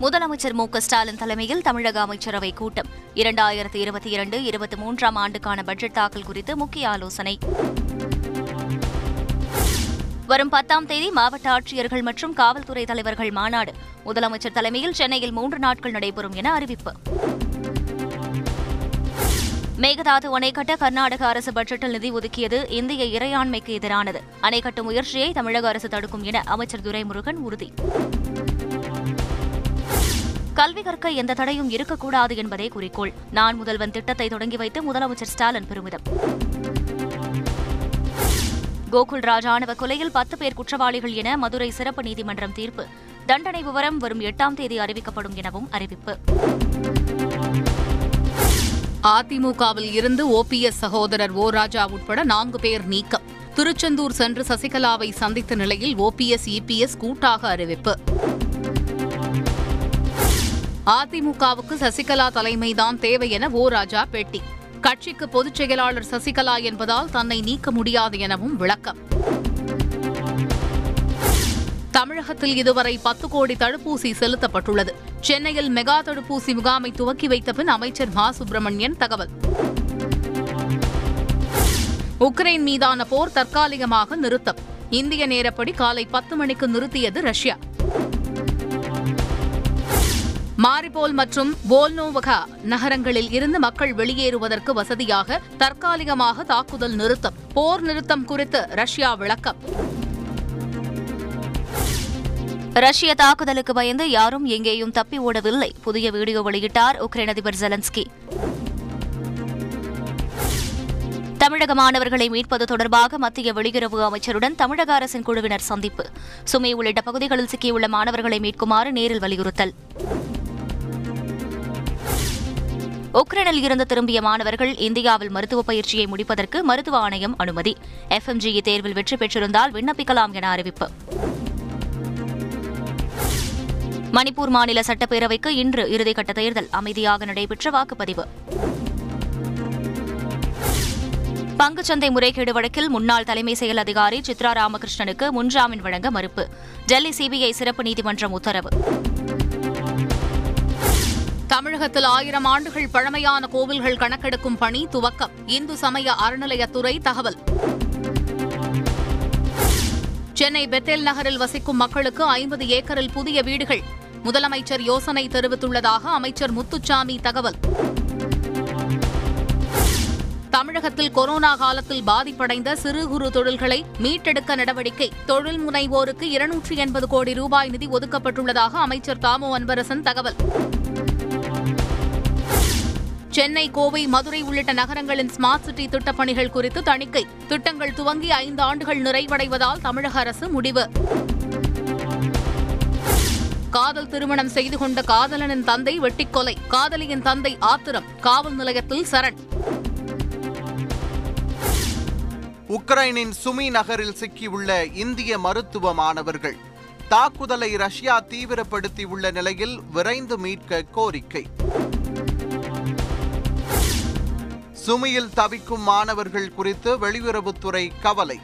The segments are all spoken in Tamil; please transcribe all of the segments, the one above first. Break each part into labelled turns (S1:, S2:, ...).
S1: முதலமைச்சர் மு ஸ்டாலின் தலைமையில் தமிழக அமைச்சரவை கூட்டம். இரண்டாயிரத்தி இருபத்தி இரண்டு இருபத்தி மூன்றாம் ஆண்டுக்கான பட்ஜெட் தாக்கல் குறித்து முக்கிய ஆலோசனை. வரும் பத்தாம் தேதி மாவட்ட ஆட்சியர்கள் மற்றும் காவல்துறை தலைவர்கள் மாநாடு. முதலமைச்சர் தலைமையில் சென்னையில் மூன்று நாட்கள் நடைபெறும் என அறிவிப்பு. மேகதாது அணை கட்ட கர்நாடக அரசு பட்ஜெட்டில் நிதி ஒதுக்கியது இந்திய இறையாண்மைக்கு எதிரானது. அணை கட்டும் முயற்சியை தமிழக அரசு தடுக்கும் என அமைச்சர் துரைமுருகன் உறுதி. கல்வி கற்க எந்த தடையும் இருக்கக்கூடாது என்பதே குறிக்கோள். நான் முதல்வன் திட்டத்தை தொடங்கி வைத்து முதலமைச்சர் ஸ்டாலின் பெருமிதம். கோகுல்ராஜ் ஆணவ கொலையில் பத்து பேர் குற்றவாளிகள் என மதுரை சிறப்பு நீதிமன்றம் தீர்ப்பு. தண்டனை விவரம் வரும் எட்டாம் தேதி அறிவிக்கப்படும் எனவும் அறிவிப்பு.
S2: அதிமுகவில் இருந்து ஓபிஎஸ் சகோதரர் ஓ ராஜா உட்பட நான்கு பேர் நீக்கம். திருச்செந்தூர் சென்று சசிகலாவை சந்தித்த நிலையில் ஓபிஎஸ் இபிஎஸ் கூட்டாக அறிவிப்பு. அதிமுகவுக்கு சசிகலா தலைமைதான் தேவை என ஓ ராஜா பேட்டி. கட்சிக்கு பொதுச் செயலாளர் சசிகலா என்பதால் தன்னை நீக்க முடியாது எனவும் விளக்கம். தமிழகத்தில் இதுவரை பத்து கோடி தடுப்பூசி செலுத்தப்பட்டுள்ளது. சென்னையில் மெகா தடுப்பூசி முகாமை துவக்கி வைத்த பின் அமைச்சர் மா. சுப்பிரமணியன் தகவல். உக்ரைன் மீதான போர் தற்காலிகமாக நிறுத்தம். இந்திய நேரப்படி காலை பத்து மணிக்கு நிறுத்தியது ரஷ்யா. மாரிபோல் மற்றும் போல்னோவகா நகரங்களில் இருந்து மக்கள் வெளியேறுவதற்கு வசதியாக தற்காலிகமாக தாக்குதல் நிறுத்தம் போர் நிறுத்தம் குறித்து ரஷ்யா விளக்கம்.
S1: ரஷ்ய தாக்குதலுக்கு பயந்து யாரும் எங்கேயும் தப்பி ஓடவில்லை புதிய வீடியோ வெளியிட்டார் உக்ரைன் அதிபர் ஜெலன்ஸ்கி. தமிழக மாணவர்களை மீட்பது தொடர்பாக மத்திய வெளியுறவு அமைச்சருடன் தமிழக அரசின் குழுவினர் சந்திப்பு. சுமை உள்ளிட்ட பகுதிகளில் சிக்கியுள்ள மாணவர்களை மீட்குமாறு நேரில் வலியுறுத்தல். உக்ரைனில் இருந்து திரும்பிய மாணவர்கள் இந்தியாவில் மருத்துவ பயிற்சியை முடிப்பதற்கு மருத்துவ ஆணையம் அனுமதி. எஃப்எம்ஜிஇ தேர்வில் வெற்றி பெற்றிருந்தால் விண்ணப்பிக்கலாம் என அறிவிப்பு. மணிப்பூர் மாநில சட்டப்பேரவைக்கு இன்று இறுதிக்கட்ட தேர்தல் அமைதியாக நடைபெற்ற வாக்குப்பதிவு. பங்குச்சந்தை முறைகேடு வழக்கில் முன்னாள் தலைமை செயல் அதிகாரி சித்ரா ராமகிருஷ்ணனுக்கு முன்ஜாமீன் வழங்க மறுப்பு. டெல்லி சிபிஐ சிறப்பு நீதிமன்றம் உத்தரவு.
S2: தமிழகத்தில் ஆயிரம் ஆண்டுகள் பழமையான கோவில்கள் கணக்கெடுக்கும் பணி துவக்கம். இந்து சமய அறநிலையத்துறை தகவல். சென்னை பெத்தேல் நகரில் வசிக்கும் மக்களுக்கு ஐம்பது ஏக்கரில் புதிய வீடுகள். முதலமைச்சர் யோசனை தெரிவித்துள்ளதாக அமைச்சர் முத்துச்சாமி தகவல். தமிழகத்தில் கொரோனா காலத்தில் பாதிப்படைந்த சிறு குறு தொழில்களை மீட்டெடுக்க நடவடிக்கை. தொழில் முனைவோருக்கு இருநூற்றி எண்பது கோடி ரூபாய் நிதி ஒதுக்கப்பட்டுள்ளதாக அமைச்சர் தாமோ அன்பரசன் தகவல். சென்னை கோவை மதுரை உள்ளிட்ட நகரங்களின் ஸ்மார்ட் சிட்டி திட்டப்பணிகள் குறித்து தணிக்கை. திட்டங்கள் துவங்கி ஐந்து ஆண்டுகள் நிறைவடைவதால் தமிழக அரசு முடிவு. காதல் திருமணம் செய்து கொண்ட காதலனின் தந்தை வெட்டிக்கொலை. காதலியின் தந்தை ஆத்திரம். காவல் நிலையத்தில் சரண்.
S3: உக்ரைனின் சுமி நகரில் சிக்கியுள்ள இந்திய மருத்துவ மாணவர்கள். தாக்குதலை ரஷ்யா தீவிரப்படுத்தியுள்ள நிலையில் விரைந்து மீட்க கோரிக்கை. சுமியில் தவிக்கும் மாணவர்கள் குறித்து வெளியுறவுத்துறை கவலை.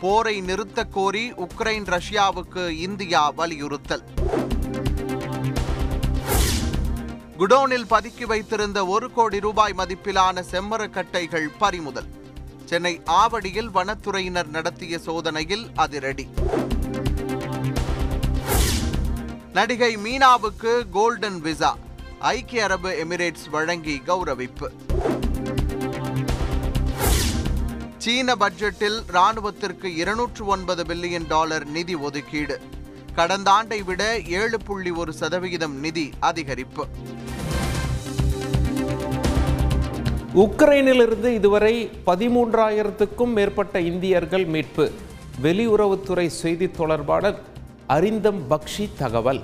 S3: போரை நிறுத்தக் கோரி உக்ரைன் ரஷ்யாவுக்கு இந்தியா வலியுறுத்தல். குடோனில் பதுக்கி வைத்திருந்த ஒரு கோடி ரூபாய் மதிப்பிலான செம்மரக்கட்டைகள் பறிமுதல். சென்னை ஆவடியில் வனத்துறையினர் நடத்திய சோதனையில் அதிரடி. நடிகை மீனாவுக்கு கோல்டன் விசா. ஐக்கிய அரபு எமிரேட்ஸ் வழங்கி கௌரவிப்பு. சீன பட்ஜெட்டில் ராணுவத்திற்கு இருநூற்று ஒன்பது பில்லியன் டாலர் நிதி ஒதுக்கீடு. கடந்த ஆண்டை விட ஏழு புள்ளி ஒரு சதவிகிதம் நிதி அதிகரிப்பு.
S4: உக்ரைனிலிருந்து இதுவரை பதிமூன்றாயிரத்துக்கும் மேற்பட்ட இந்தியர்கள் மீட்பு. வெளியுறவுத்துறை செய்தித் தொடர்பாளர் அரிந்தம் பக்ஷி தகவல்.